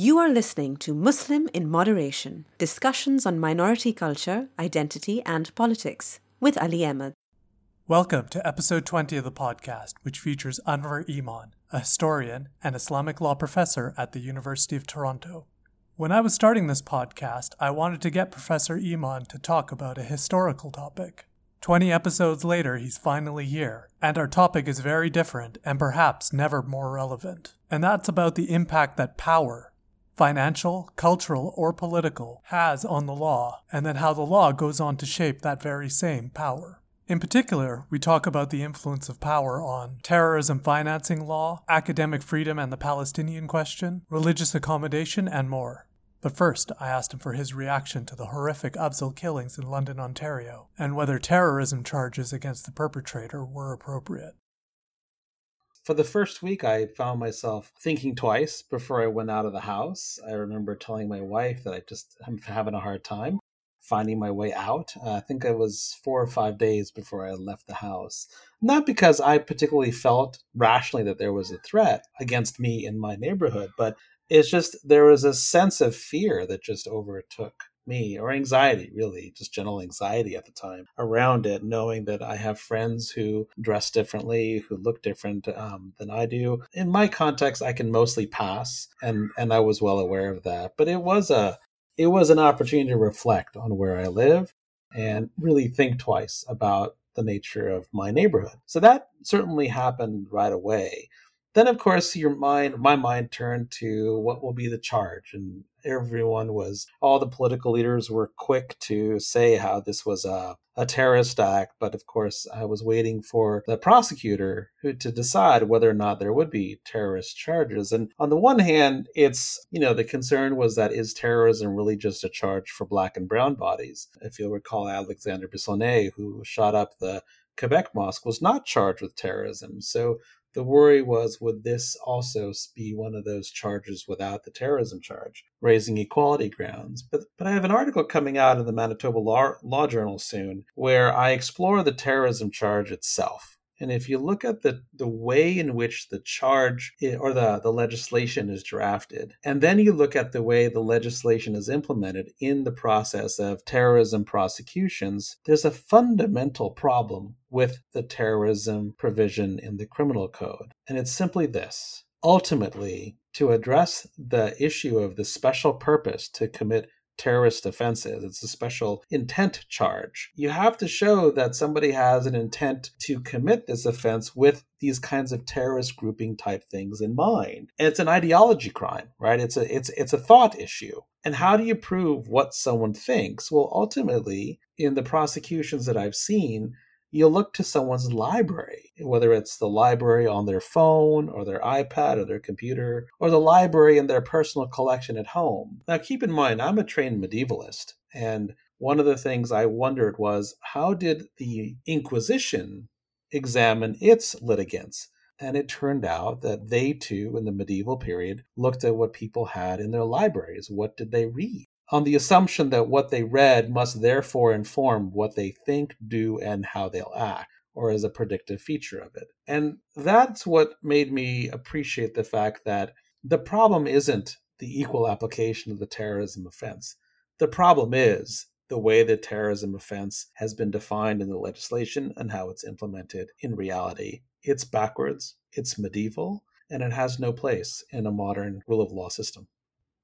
You are listening to Muslim in Moderation discussions on minority culture, identity, and politics with Ali Ahmed. Welcome to episode 20 of the podcast, which features Anver Emon, a historian and Islamic law professor at the University of Toronto. When I was starting this podcast, I wanted to get Professor Emon to talk about a historical topic. 20 episodes later, he's finally here, and our topic is very different and perhaps never more relevant. And that's about the impact that power, financial, cultural, or political, has on the law, and then how the law goes on to shape that very same power. In particular, we talk about the influence of power on terrorism financing law, academic freedom and the Palestinian question, religious accommodation, and more. But first, I asked him for his reaction to the horrific Afzaal killings in London, Ontario, and whether terrorism charges against the perpetrator were appropriate. For the first week, I found myself thinking twice before I went out of the house. I remember telling my wife that I just am having a hard time finding my way out. Uh, I think it was four or five days before I left the house. Not because I particularly felt rationally that there was a threat against me in my neighborhood, but it's just there was a sense of fear that just overtook me or anxiety really just general anxiety at the time around it knowing that i have friends who dress differently who look different um, than i do in my context i can mostly pass and and i was well aware of that but it was a it was an opportunity to reflect on where I live and really think twice about the nature of my neighborhood. So that certainly happened right away. Then, of course, your mind, my mind turned to what will be the charge, and everyone was, all the political leaders were quick to say how this was a, a terrorist act. But of course, I was waiting for the prosecutor who, to decide whether or not there would be terrorist charges. And on the one hand, it's, you know, the concern was that is terrorism really just a charge for black and brown bodies? If you'll recall Alexander Bissonnette, who shot up the Quebec mosque, was not charged with terrorism. So the worry was would this also be one of those charges without the terrorism charge, raising equality grounds? But, but I have an article coming out in the Manitoba Law, Law Journal soon where I explore the terrorism charge itself and if you look at the, the way in which the charge or the, the legislation is drafted, and then you look at the way the legislation is implemented in the process of terrorism prosecutions, there's a fundamental problem with the terrorism provision in the criminal code. And it's simply this ultimately, to address the issue of the special purpose to commit terrorist offenses. It's a special intent charge. You have to show that somebody has an intent to commit this offense with these kinds of terrorist grouping type things in mind. And it's an ideology crime, right? It's a it's it's a thought issue. And how do you prove what someone thinks? Well, ultimately, in the prosecutions that I've seen, you look to someone's library, whether it's the library on their phone or their iPad or their computer, or the library in their personal collection at home. Now, keep in mind, I'm a trained medievalist, and one of the things I wondered was how did the Inquisition examine its litigants? And it turned out that they too, in the medieval period, looked at what people had in their libraries. What did they read? On the assumption that what they read must therefore inform what they think, do, and how they'll act, or as a predictive feature of it. And that's what made me appreciate the fact that the problem isn't the equal application of the terrorism offense. The problem is the way the terrorism offense has been defined in the legislation and how it's implemented in reality. It's backwards, it's medieval, and it has no place in a modern rule of law system.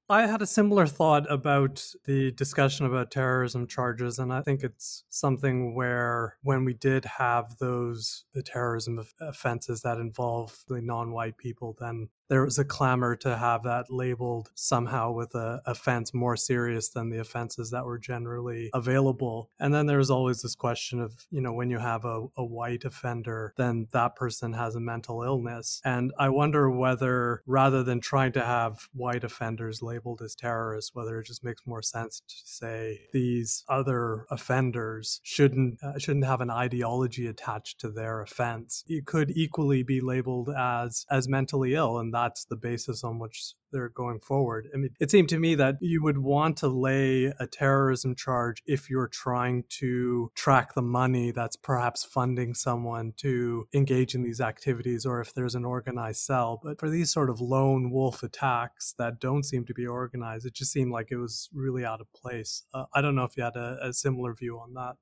I had a similar thought about the discussion about terrorism charges, and I think it's something where when we did have those the terrorism offenses that involve the non-white people, then there was a clamor to have that labeled somehow with a offense more serious than the offenses that were generally available. And then there's always this question of, you know, when you have a, a white offender, then that person has a mental illness. And I wonder whether rather than trying to have white offenders labeled as terrorists, whether it just makes more sense to say these other offenders shouldn't uh, shouldn't have an ideology attached to their offense. It could equally be labeled as as mentally ill and that's the basis on which they're going forward. I mean, it seemed to me that you would want to lay a terrorism charge if you're trying to track the money that's perhaps funding someone to engage in these activities or if there's an organized cell. But for these sort of lone wolf attacks that don't seem to be organized, it just seemed like it was really out of place. Uh, I don't know if you had a, a similar view on that.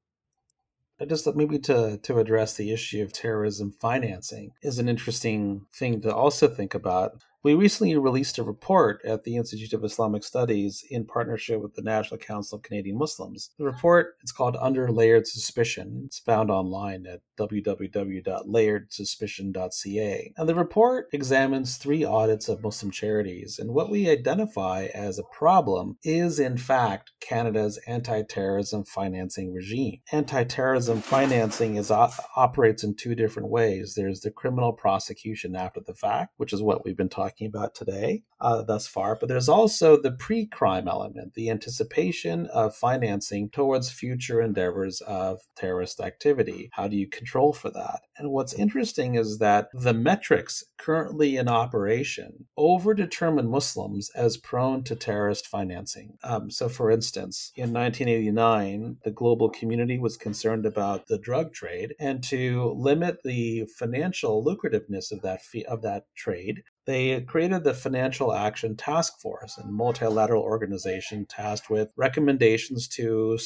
I just maybe to to address the issue of terrorism financing is an interesting thing to also think about. We recently released a report at the Institute of Islamic Studies in partnership with the National Council of Canadian Muslims. The report it's called Under Layered Suspicion. It's found online at www.layeredsuspicion.ca. And the report examines three audits of Muslim charities, and what we identify as a problem is in fact Canada's anti-terrorism financing regime. Anti-terrorism financing is uh, operates in two different ways. There's the criminal prosecution after the fact, which is what we've been talking talking about today uh, thus far, but there's also the pre crime element, the anticipation of financing towards future endeavors of terrorist activity. How do you control for that? And what's interesting is that the metrics currently in operation overdetermine Muslims as prone to terrorist financing. Um, so, for instance, in 1989, the global community was concerned about the drug trade, and to limit the financial lucrativeness of that fee- of that trade, they created the Financial Action Task Force, a multilateral organization tasked with recommendations to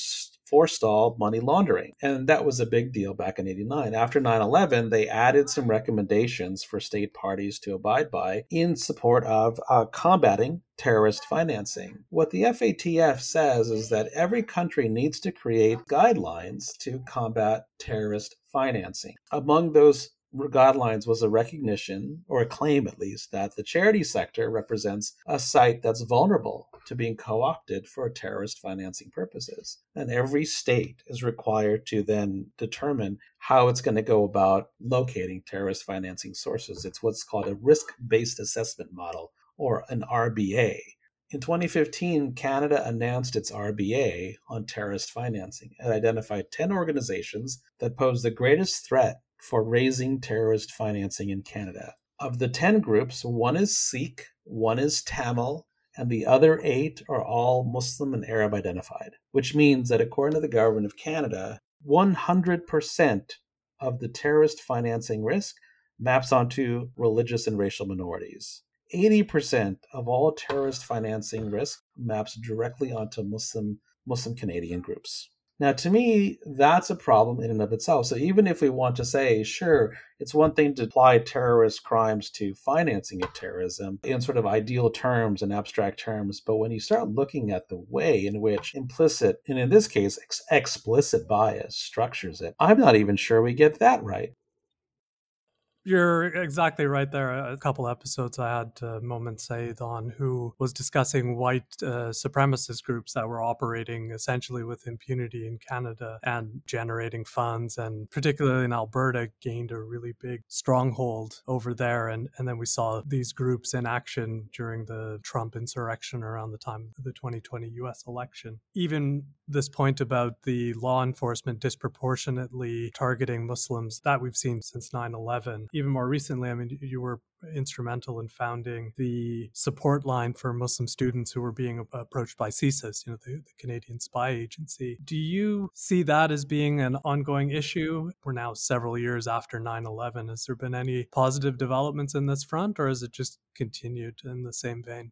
forestall money laundering. And that was a big deal back in 89. After 9 11, they added some recommendations for state parties to abide by in support of uh, combating terrorist financing. What the FATF says is that every country needs to create guidelines to combat terrorist financing. Among those guidelines was a recognition, or a claim at least, that the charity sector represents a site that's vulnerable to being co opted for terrorist financing purposes. And every state is required to then determine how it's going to go about locating terrorist financing sources. It's what's called a risk based assessment model, or an RBA. In 2015, Canada announced its RBA on terrorist financing and identified 10 organizations that pose the greatest threat for raising terrorist financing in Canada. Of the 10 groups, one is Sikh, one is Tamil, and the other eight are all Muslim and Arab identified, which means that according to the government of Canada, 100% of the terrorist financing risk maps onto religious and racial minorities. 80% of all terrorist financing risk maps directly onto Muslim Muslim Canadian groups. Now, to me, that's a problem in and of itself. So, even if we want to say, sure, it's one thing to apply terrorist crimes to financing of terrorism in sort of ideal terms and abstract terms, but when you start looking at the way in which implicit, and in this case, ex- explicit bias structures it, I'm not even sure we get that right. You're exactly right there. A couple episodes I had uh, Moment Said on who was discussing white uh, supremacist groups that were operating essentially with impunity in Canada and generating funds, and particularly in Alberta, gained a really big stronghold over there. And, and then we saw these groups in action during the Trump insurrection around the time of the 2020 US election. Even this point about the law enforcement disproportionately targeting Muslims that we've seen since 9 11 even more recently, I mean, you were instrumental in founding the support line for Muslim students who were being approached by CSIS, you know, the, the, Canadian Spy Agency. Do you see that as being an ongoing issue? We're now several years after 9 11. Has there been any positive developments in this front, or has it just continued in the same vein?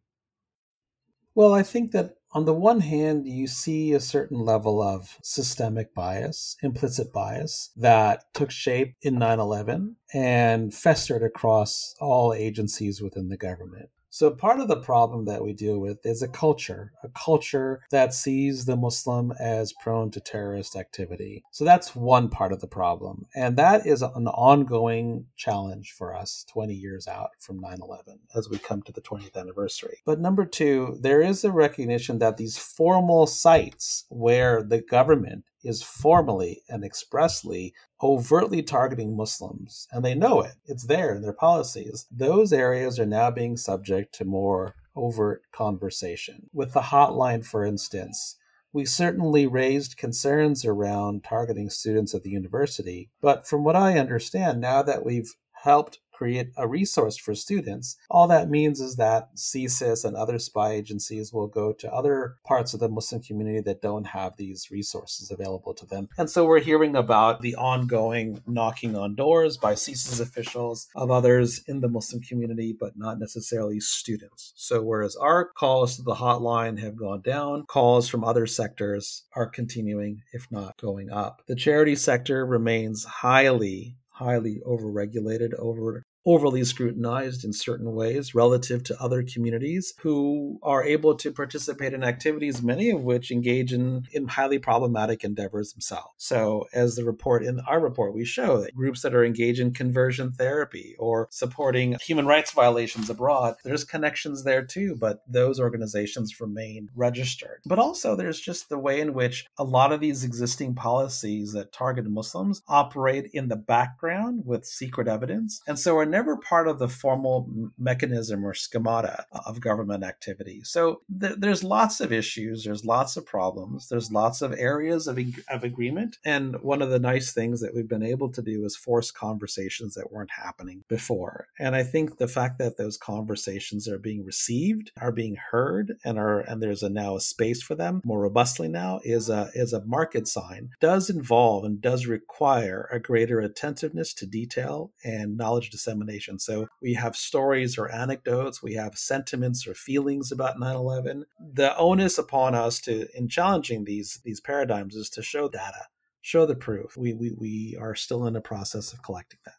Well, I think that on the one hand, you see a certain level of systemic bias, implicit bias, that took shape in 9 11 and festered across all agencies within the government. So, part of the problem that we deal with is a culture, a culture that sees the Muslim as prone to terrorist activity. So, that's one part of the problem. And that is an ongoing challenge for us 20 years out from 9 11 as we come to the 20th anniversary. But number two, there is a recognition that these formal sites where the government is formally and expressly overtly targeting Muslims, and they know it. It's there in their policies. Those areas are now being subject to more overt conversation. With the hotline, for instance, we certainly raised concerns around targeting students at the university, but from what I understand, now that we've helped create a resource for students. All that means is that CSIS and other spy agencies will go to other parts of the Muslim community that don't have these resources available to them. And so we're hearing about the ongoing knocking on doors by CSIS officials of others in the Muslim community, but not necessarily students. So whereas our calls to the hotline have gone down, calls from other sectors are continuing, if not going up. The charity sector remains highly highly overregulated, over overly scrutinized in certain ways relative to other communities who are able to participate in activities, many of which engage in, in highly problematic endeavors themselves. So, as the report in our report, we show that groups that are engaged in conversion therapy or supporting human rights violations abroad, there's connections there too, but those organizations remain registered. But also, there's just the way in which a lot of these existing policies that target Muslims operate in the background with secret evidence. And so, are never part of the formal mechanism or schemata of government activity. So th- there's lots of issues, there's lots of problems, there's lots of areas of, of agreement. And one of the nice things that we've been able to do is force conversations that weren't happening before. And I think the fact that those conversations are being received, are being heard, and are and there's a now a space for them more robustly now is a is a market sign. Does involve and does require a greater attentiveness to detail and knowledge dissemination so we have stories or anecdotes, we have sentiments or feelings about 9/11. The onus upon us to in challenging these these paradigms is to show data, show the proof. We we we are still in the process of collecting that.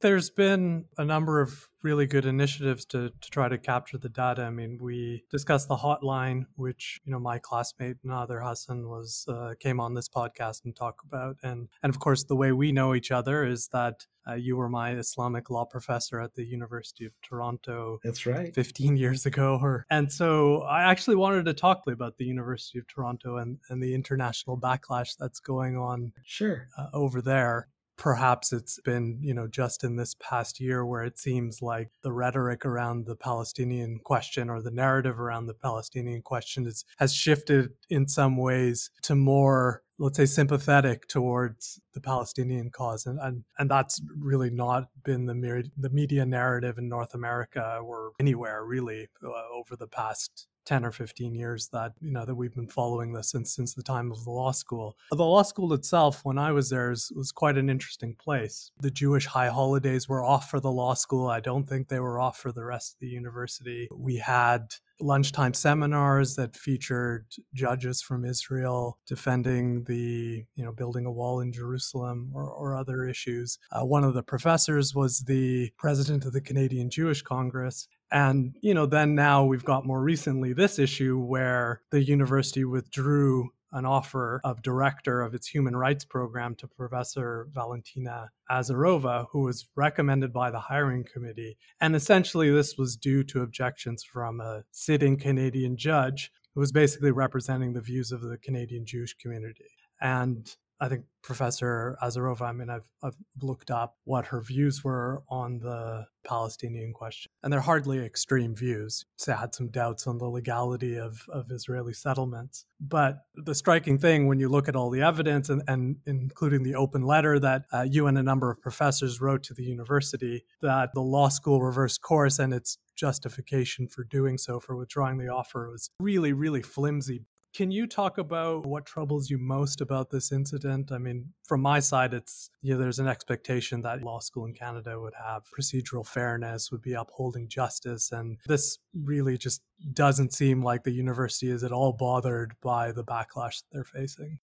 There's been a number of really good initiatives to, to try to capture the data. I mean, we discussed the hotline, which you know my classmate Nader Hasan was uh, came on this podcast and talked about, and and of course the way we know each other is that uh, you were my Islamic law professor at the University of Toronto. That's right, 15 years ago, or and so I actually wanted to talk to you about the University of Toronto and and the international backlash that's going on. Sure, uh, over there perhaps it's been, you know, just in this past year where it seems like the rhetoric around the Palestinian question or the narrative around the Palestinian question is, has shifted in some ways to more let's say sympathetic towards the Palestinian cause and and, and that's really not been the the media narrative in North America or anywhere really uh, over the past 10 or 15 years that you know that we've been following this since since the time of the law school. The law school itself when i was there was, was quite an interesting place. The jewish high holidays were off for the law school. I don't think they were off for the rest of the university. We had lunchtime seminars that featured judges from Israel defending the, you know, building a wall in Jerusalem or, or other issues. Uh, one of the professors was the president of the Canadian Jewish Congress. And, you know, then now we've got more recently this issue where the university withdrew an offer of director of its human rights program to Professor Valentina Azarova, who was recommended by the hiring committee. And essentially, this was due to objections from a sitting Canadian judge who was basically representing the views of the Canadian Jewish community. And I think Professor Azarova, I mean, I've, I've looked up what her views were on the Palestinian question, and they're hardly extreme views. She had some doubts on the legality of, of Israeli settlements. But the striking thing when you look at all the evidence, and, and including the open letter that uh, you and a number of professors wrote to the university, that the law school reversed course and its justification for doing so, for withdrawing the offer, was really, really flimsy can you talk about what troubles you most about this incident? I mean, from my side, it's you know, there's an expectation that law school in Canada would have procedural fairness, would be upholding justice, and this really just doesn't seem like the university is at all bothered by the backlash they're facing.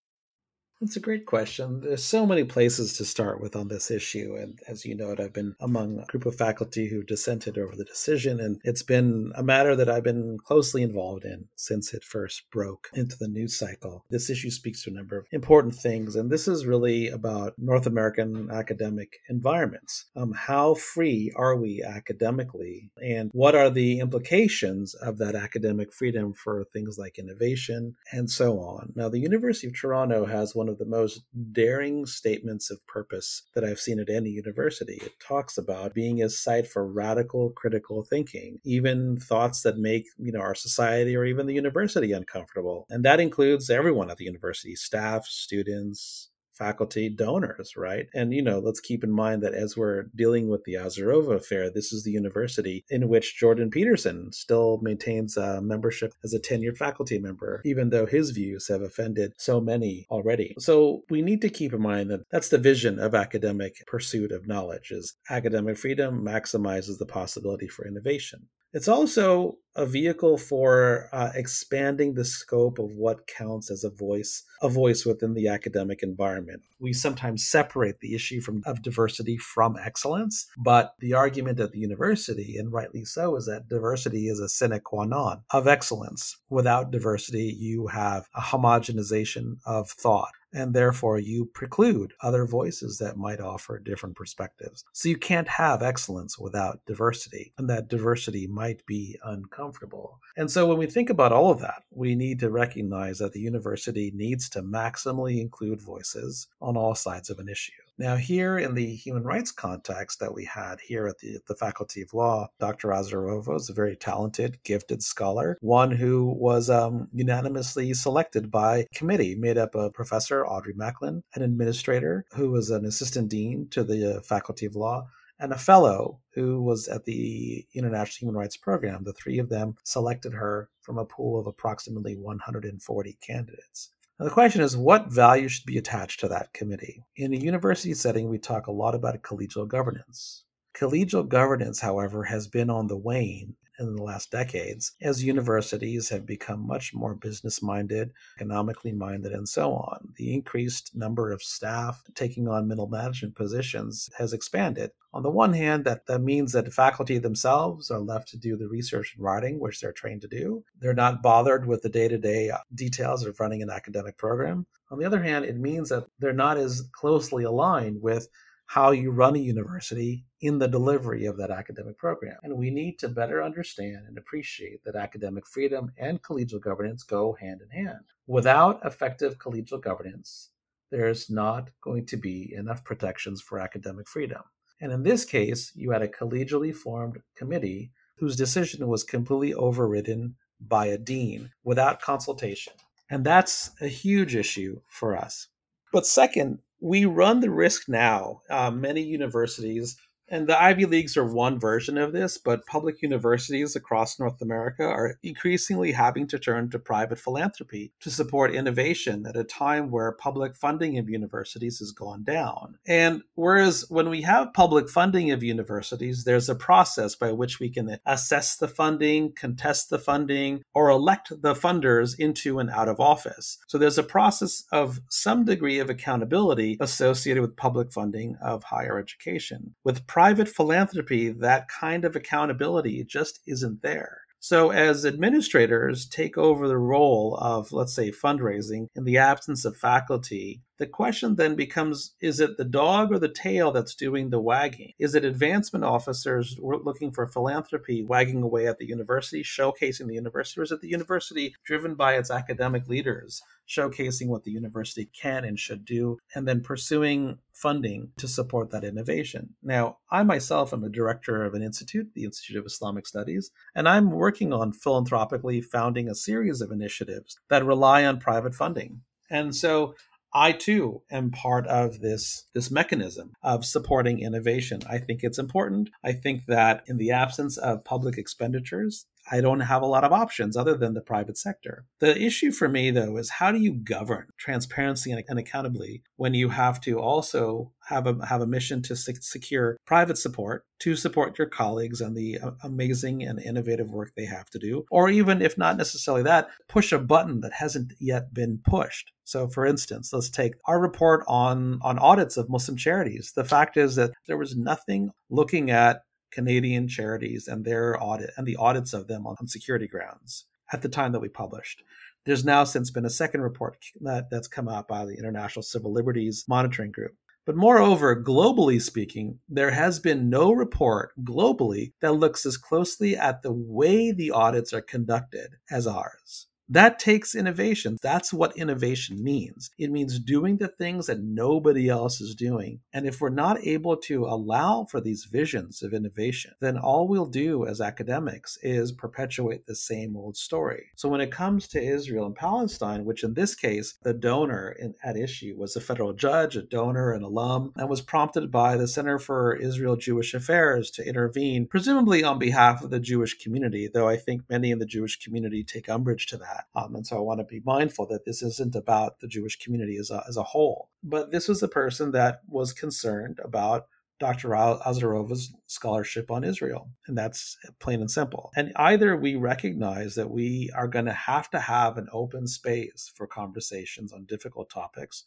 That's a great question. There's so many places to start with on this issue. And as you note, I've been among a group of faculty who dissented over the decision. And it's been a matter that I've been closely involved in since it first broke into the news cycle. This issue speaks to a number of important things. And this is really about North American academic environments. Um, how free are we academically? And what are the implications of that academic freedom for things like innovation and so on? Now, the University of Toronto has one of of the most daring statements of purpose that I've seen at any university. It talks about being a site for radical critical thinking, even thoughts that make, you know, our society or even the university uncomfortable. And that includes everyone at the university, staff, students, faculty donors, right? And, you know, let's keep in mind that as we're dealing with the Azarova affair, this is the university in which Jordan Peterson still maintains a membership as a tenured faculty member, even though his views have offended so many already. So we need to keep in mind that that's the vision of academic pursuit of knowledge is academic freedom maximizes the possibility for innovation. It's also a vehicle for uh, expanding the scope of what counts as a voice, a voice within the academic environment. We sometimes separate the issue from, of diversity from excellence, but the argument at the university, and rightly so, is that diversity is a sine qua non of excellence. Without diversity, you have a homogenization of thought and therefore you preclude other voices that might offer different perspectives. So you can't have excellence without diversity, and that diversity might be uncomfortable. And so when we think about all of that, we need to recognize that the university needs to maximally include voices on all sides of an issue. Now, here in the human rights context that we had here at the, the Faculty of Law, Dr. Azarova is a very talented, gifted scholar, one who was um, unanimously selected by committee made up of Professor Audrey Macklin, an administrator who was an assistant dean to the uh, Faculty of Law, and a fellow who was at the International Human Rights Program. The three of them selected her from a pool of approximately 140 candidates. Now, the question is what value should be attached to that committee? In a university setting, we talk a lot about collegial governance. Collegial governance, however, has been on the wane in the last decades as universities have become much more business minded, economically minded, and so on. The increased number of staff taking on middle management positions has expanded. On the one hand, that, that means that the faculty themselves are left to do the research and writing, which they're trained to do. They're not bothered with the day to day details of running an academic program. On the other hand, it means that they're not as closely aligned with how you run a university in the delivery of that academic program. And we need to better understand and appreciate that academic freedom and collegial governance go hand in hand. Without effective collegial governance, there's not going to be enough protections for academic freedom. And in this case, you had a collegially formed committee whose decision was completely overridden by a dean without consultation. And that's a huge issue for us. But second, we run the risk now. Uh, many universities and the Ivy Leagues are one version of this, but public universities across North America are increasingly having to turn to private philanthropy to support innovation at a time where public funding of universities has gone down. And whereas when we have public funding of universities, there's a process by which we can assess the funding, contest the funding, or elect the funders into and out of office. So there's a process of some degree of accountability associated with public funding of higher education. With private philanthropy, that kind of accountability just isn't there. So, as administrators take over the role of, let's say, fundraising in the absence of faculty, the question then becomes is it the dog or the tail that's doing the wagging? Is it advancement officers looking for philanthropy wagging away at the university, showcasing the university, or is it the university driven by its academic leaders? Showcasing what the university can and should do, and then pursuing funding to support that innovation. Now, I myself am a director of an institute, the Institute of Islamic Studies, and I'm working on philanthropically founding a series of initiatives that rely on private funding. And so I too am part of this this mechanism of supporting innovation. I think it's important. I think that in the absence of public expenditures, I don't have a lot of options other than the private sector. The issue for me, though, is how do you govern transparency and, and accountably when you have to also have a have a mission to secure private support to support your colleagues and the uh, amazing and innovative work they have to do, or even if not necessarily that, push a button that hasn't yet been pushed. So, for instance, let's take our report on on audits of Muslim charities. The fact is that there was nothing looking at Canadian charities and their audit and the audits of them on, security grounds at the time that we published. There's now since been a second report that, that's come out by the International Civil Liberties Monitoring Group. But moreover, globally speaking, there has been no report globally that looks as closely at the way the audits are conducted as ours. That takes innovation. That's what innovation means. It means doing the things that nobody else is doing. And if we're not able to allow for these visions of innovation, then all we'll do as academics is perpetuate the same old story. So when it comes to Israel and Palestine, which in this case, the donor in, at issue was a federal judge, a donor, an alum, and was prompted by the Center for Israel Jewish Affairs to intervene, presumably on behalf of the Jewish community, though I think many in the Jewish community take umbrage to that that. Um, and so I want to be mindful that this isn't about the Jewish community as a, as a whole. But this was a person that was concerned about Dr. Azarova's scholarship on Israel. And that's plain and simple. And either we recognize that we are going to have to have an open space for conversations on difficult topics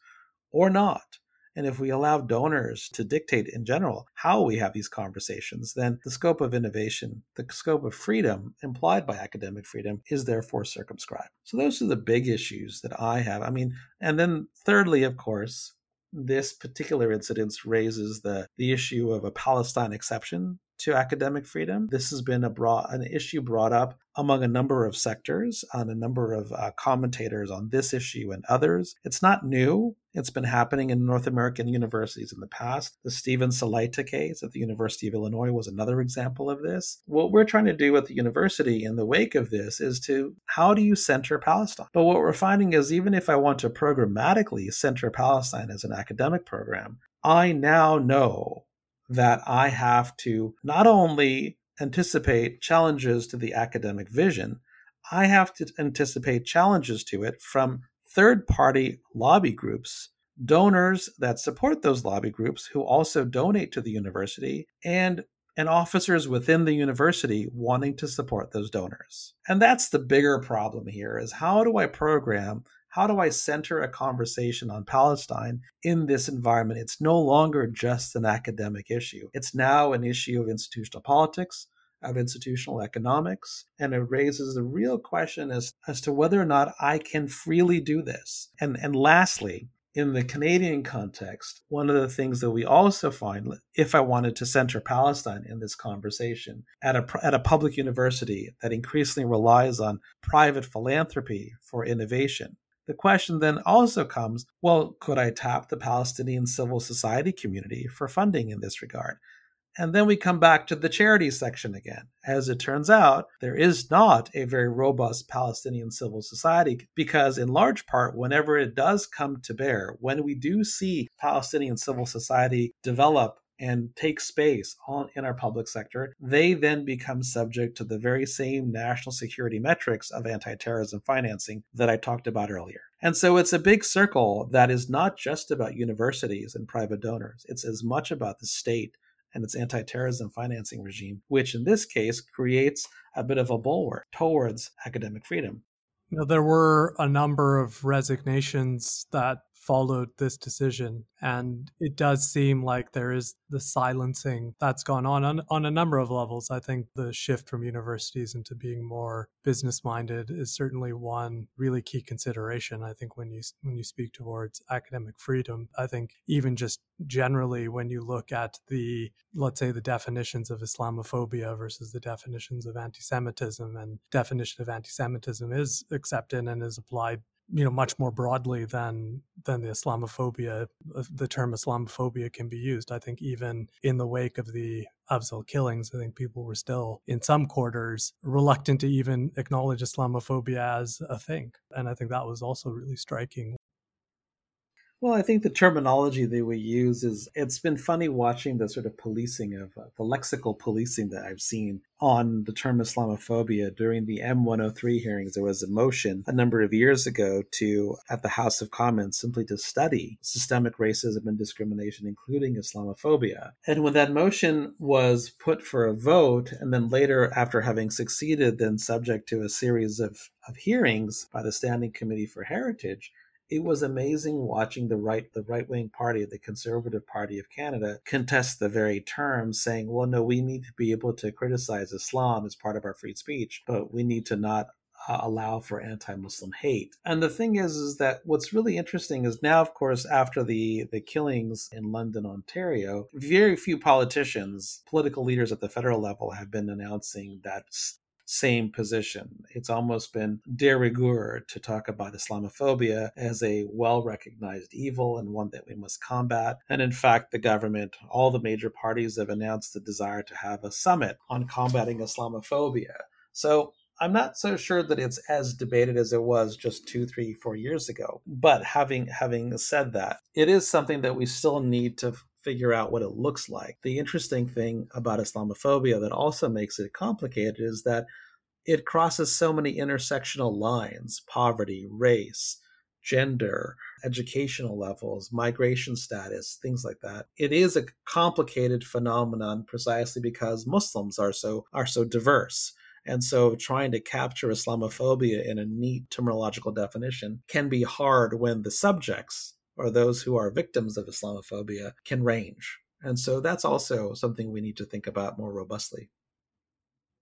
or not. And if we allow donors to dictate in general how we have these conversations, then the scope of innovation, the scope of freedom implied by academic freedom is therefore circumscribed. So those are the big issues that I have. I mean, and then thirdly, of course, this particular incident raises the, the issue of a Palestine exception to academic freedom. This has been a broad, an issue brought up among a number of sectors and a number of uh, commentators on this issue and others. It's not new. It's been happening in North American universities in the past. The Steven Salaita case at the University of Illinois was another example of this. What we're trying to do at the university in the wake of this is to how do you center Palestine? But what we're finding is even if I want to programmatically center Palestine as an academic program, I now know that I have to not only anticipate challenges to the academic vision, I have to anticipate challenges to it from third party lobby groups, donors that support those lobby groups who also donate to the university, and and officers within the university wanting to support those donors. And that's the bigger problem here is how do I program how do I center a conversation on Palestine in this environment? It's no longer just an academic issue. It's now an issue of institutional politics, of institutional economics, and it raises the real question as, as to whether or not I can freely do this. And, and lastly, in the Canadian context, one of the things that we also find, if I wanted to center Palestine in this conversation at a, at a public university that increasingly relies on private philanthropy for innovation, the question then also comes well, could I tap the Palestinian civil society community for funding in this regard? And then we come back to the charity section again. As it turns out, there is not a very robust Palestinian civil society because, in large part, whenever it does come to bear, when we do see Palestinian civil society develop and take space on in our public sector, they then become subject to the very same national security metrics of anti-terrorism financing that I talked about earlier. And so it's a big circle that is not just about universities and private donors. It's as much about the state and its anti-terrorism financing regime, which in this case creates a bit of a bulwark towards academic freedom. You know, there were a number of resignations that followed this decision. And it does seem like there is the silencing that's gone on, on on a number of levels. I think the shift from universities into being more business minded is certainly one really key consideration. I think when you when you speak towards academic freedom, I think even just generally when you look at the let's say the definitions of Islamophobia versus the definitions of anti-Semitism, and definition of anti-Semitism is accepted and is applied you know much more broadly than than the Islamophobia uh, the term Islamophobia can be used. I think even in the wake of the Afzaal killings, I think people were still in some quarters reluctant to even acknowledge Islamophobia as a thing, and I think that was also really striking. Well, I think the terminology that we use is it's been funny watching the sort of policing of uh, the lexical policing that I've seen on the term Islamophobia during the M103 hearings. There was a motion a number of years ago to, at the House of Commons, simply to study systemic racism and discrimination, including Islamophobia. And when that motion was put for a vote, and then later, after having succeeded, then subject to a series of, of hearings by the Standing Committee for Heritage, it was amazing watching the right the right wing party, the Conservative Party of Canada, contest the very term, saying, "Well, no, we need to be able to criticize Islam as part of our free speech, but we need to not." Uh, allow for anti-Muslim hate. And the thing is, is that what's really interesting is now, of course, after the the killings in London, Ontario, very few politicians, political leaders at the federal level, have been announcing that same position. It's almost been de rigueur to talk about Islamophobia as a well recognized evil and one that we must combat. And in fact, the government, all the major parties have announced the desire to have a summit on combating Islamophobia. So I'm not so sure that it's as debated as it was just two, three, four years ago. But having having said that, it is something that we still need to figure out what it looks like. The interesting thing about Islamophobia that also makes it complicated is that it crosses so many intersectional lines poverty, race, gender, educational levels, migration status, things like that. It is a complicated phenomenon precisely because Muslims are so are so diverse. And so trying to capture Islamophobia in a neat terminological definition can be hard when the subjects or those who are victims of Islamophobia can range. And so that's also something we need to think about more robustly.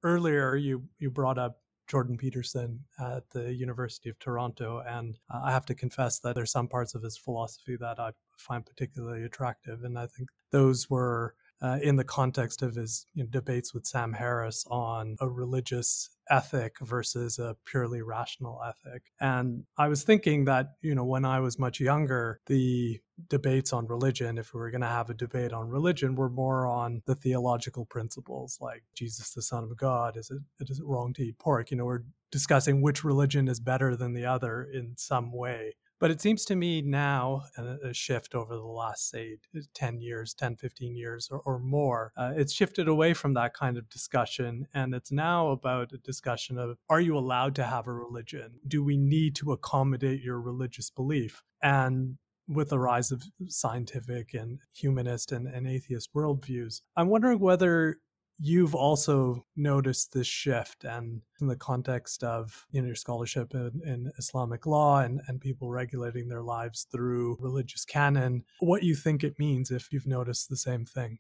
Earlier, you, you brought up Jordan Peterson at the University of Toronto. And uh, I have to confess that there's some parts of his philosophy that I find particularly attractive. And I think those were uh, in the context of his you know, debates with Sam Harris on a religious ethic versus a purely rational ethic. And I was thinking that, you know, when I was much younger, the debates on religion, if we were going to have a debate on religion, were more on the theological principles, like Jesus, the Son of God, is it is it wrong to eat pork? You know, we're discussing which religion is better than the other in some way. But it seems to me now, a, shift over the last, say, 10 years, 10, 15 years or, or more, uh, it's shifted away from that kind of discussion. And it's now about a discussion of are you allowed to have a religion? Do we need to accommodate your religious belief? And with the rise of scientific and humanist and, and atheist worldviews, I'm wondering whether you've also noticed this shift and in the context of know, your scholarship in, in, Islamic law and, and people regulating their lives through religious canon, what you think it means if you've noticed the same thing.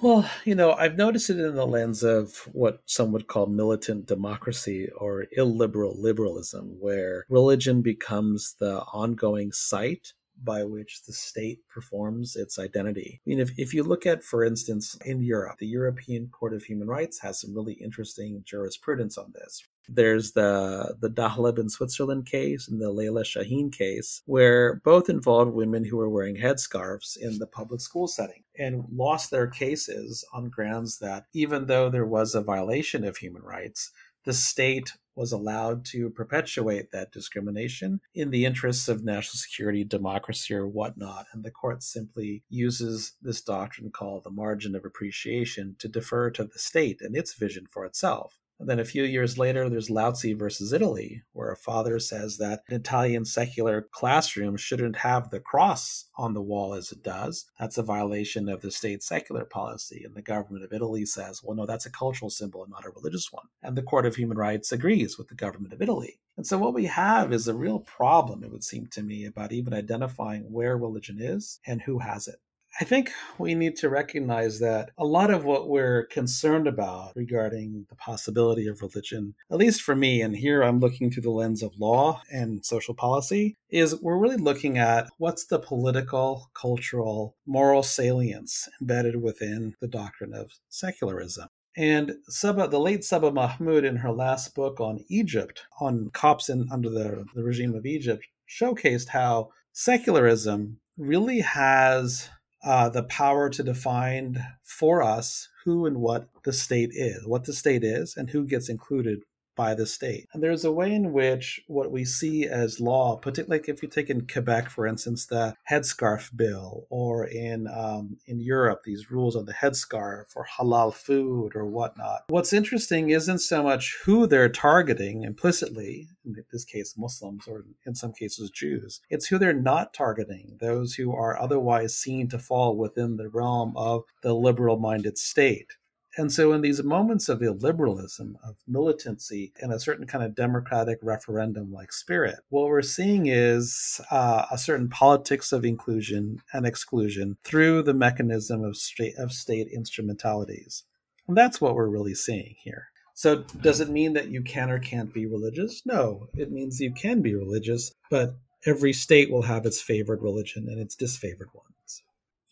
Well, you know, I've noticed it in the lens of what some would call militant democracy or illiberal liberalism, where religion becomes the ongoing site by which the state performs its identity. I mean, if, if you look at, for instance, in Europe, the European Court of Human Rights has some really interesting jurisprudence on this. There's the the Dahlab in Switzerland case and the Leyla Şahin case, where both involved women who were wearing headscarves in the public school setting and lost their cases on grounds that even though there was a violation of human rights, the state was allowed to perpetuate that discrimination in the interests of national security, democracy, or whatnot. And the court simply uses this doctrine called the margin of appreciation to defer to the state and its vision for itself. And then a few years later, there's Lautsi versus Italy, where a father says that an Italian secular classroom shouldn't have the cross on the wall as it does. That's a violation of the state secular policy. And the government of Italy says, well, no, that's a cultural symbol and not a religious one. And the Court of Human Rights agrees with the government of Italy. And so what we have is a real problem, it would seem to me, about even identifying where religion is and who has it. I think we need to recognize that a lot of what we're concerned about regarding the possibility of religion, at least for me, and here I'm looking through the lens of law and social policy, is we're really looking at what's the political, cultural, moral salience embedded within the doctrine of secularism. And Saba, the late Saba Mahmood, in her last book on Egypt, on Copts in, under the, the regime of Egypt, showcased how secularism really has uh, the power to define for us who and what the state is, what the state is, and who gets included by the state. And there's a way in which what we see as law, particularly like if you take in Quebec, for instance, the headscarf bill, or in um, in Europe, these rules on the headscarf or halal food or whatnot. What's interesting isn't so much who they're targeting implicitly, in this case Muslims, or in some cases Jews. It's who they're not targeting, those who are otherwise seen to fall within the realm of the liberal-minded state. And so, in these moments of illiberalism, of militancy, and a certain kind of democratic referendum like spirit, what we're seeing is uh, a certain politics of inclusion and exclusion through the mechanism of state, of state instrumentalities. And that's what we're really seeing here. So, does it mean that you can or can't be religious? No, it means you can be religious, but every state will have its favored religion and its disfavored ones.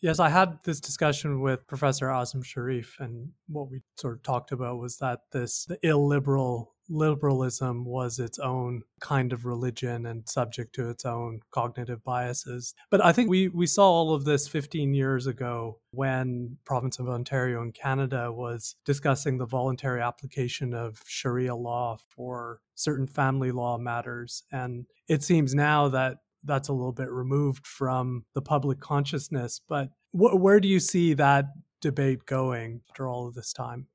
Yes, I had this discussion with Professor Azam Sharif, and what we sort of talked about was that this the illiberal liberalism was its own kind of religion and subject to its own cognitive biases. But I think we, we saw all of this 15 years ago when province of Ontario in Canada was discussing the voluntary application of Sharia law for certain family law matters. And it seems now that that's a little bit removed from the public consciousness. But wh- where do you see that debate going after all of this time?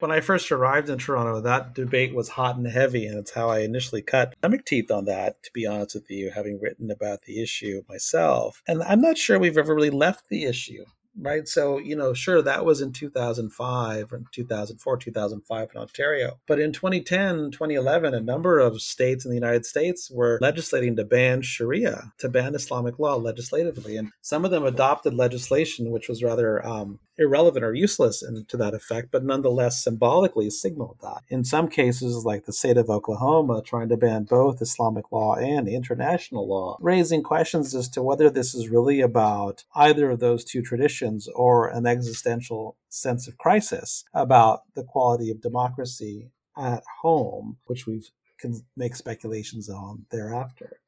When I first arrived in Toronto, that debate was hot and heavy, and it's how I initially cut stomach teeth on that, to be honest with you, having written about the issue myself. And I'm not sure we've ever really left the issue right? So, you know, sure, that was in 2005 and 2004, 2005 in Ontario. But in 2010, 2011, a number of states in the United States were legislating to ban Sharia, to ban Islamic law legislatively. And some of them adopted legislation which was rather um, irrelevant or useless in, to that effect, but nonetheless symbolically signaled that. In some cases, like the state of Oklahoma trying to ban both Islamic law and international law, raising questions as to whether this is really about either of those two traditions or an existential sense of crisis about the quality of democracy at home, which we can make speculations on thereafter.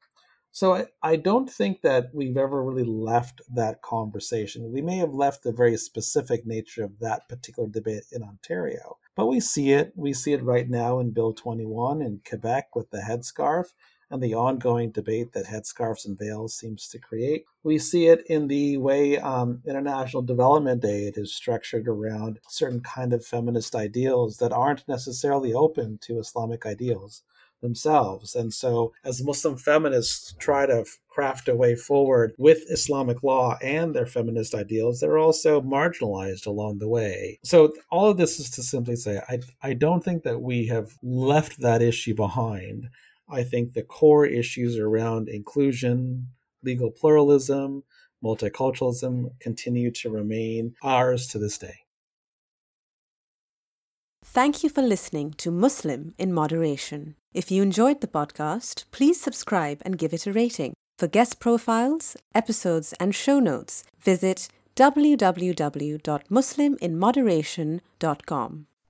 So I, I don't think that we've ever really left that conversation. We may have left the very specific nature of that particular debate in Ontario, but we see it. We see it right now in Bill 21 in Quebec with the headscarf and the ongoing debate that headscarves and veils seems to create. We see it in the way um, international development aid is structured around certain kind of feminist ideals that aren't necessarily open to Islamic ideals themselves. And so, as Muslim feminists try to craft a way forward with Islamic law and their feminist ideals, they're also marginalized along the way. So, all of this is to simply say, I, I don't think that we have left that issue behind. I think the core issues around inclusion, legal pluralism, multiculturalism continue to remain ours to this day. Thank you for listening to Muslim in Moderation. If you enjoyed the podcast, please subscribe and give it a rating. For guest profiles, episodes, and show notes, visit www.musliminmoderation.com.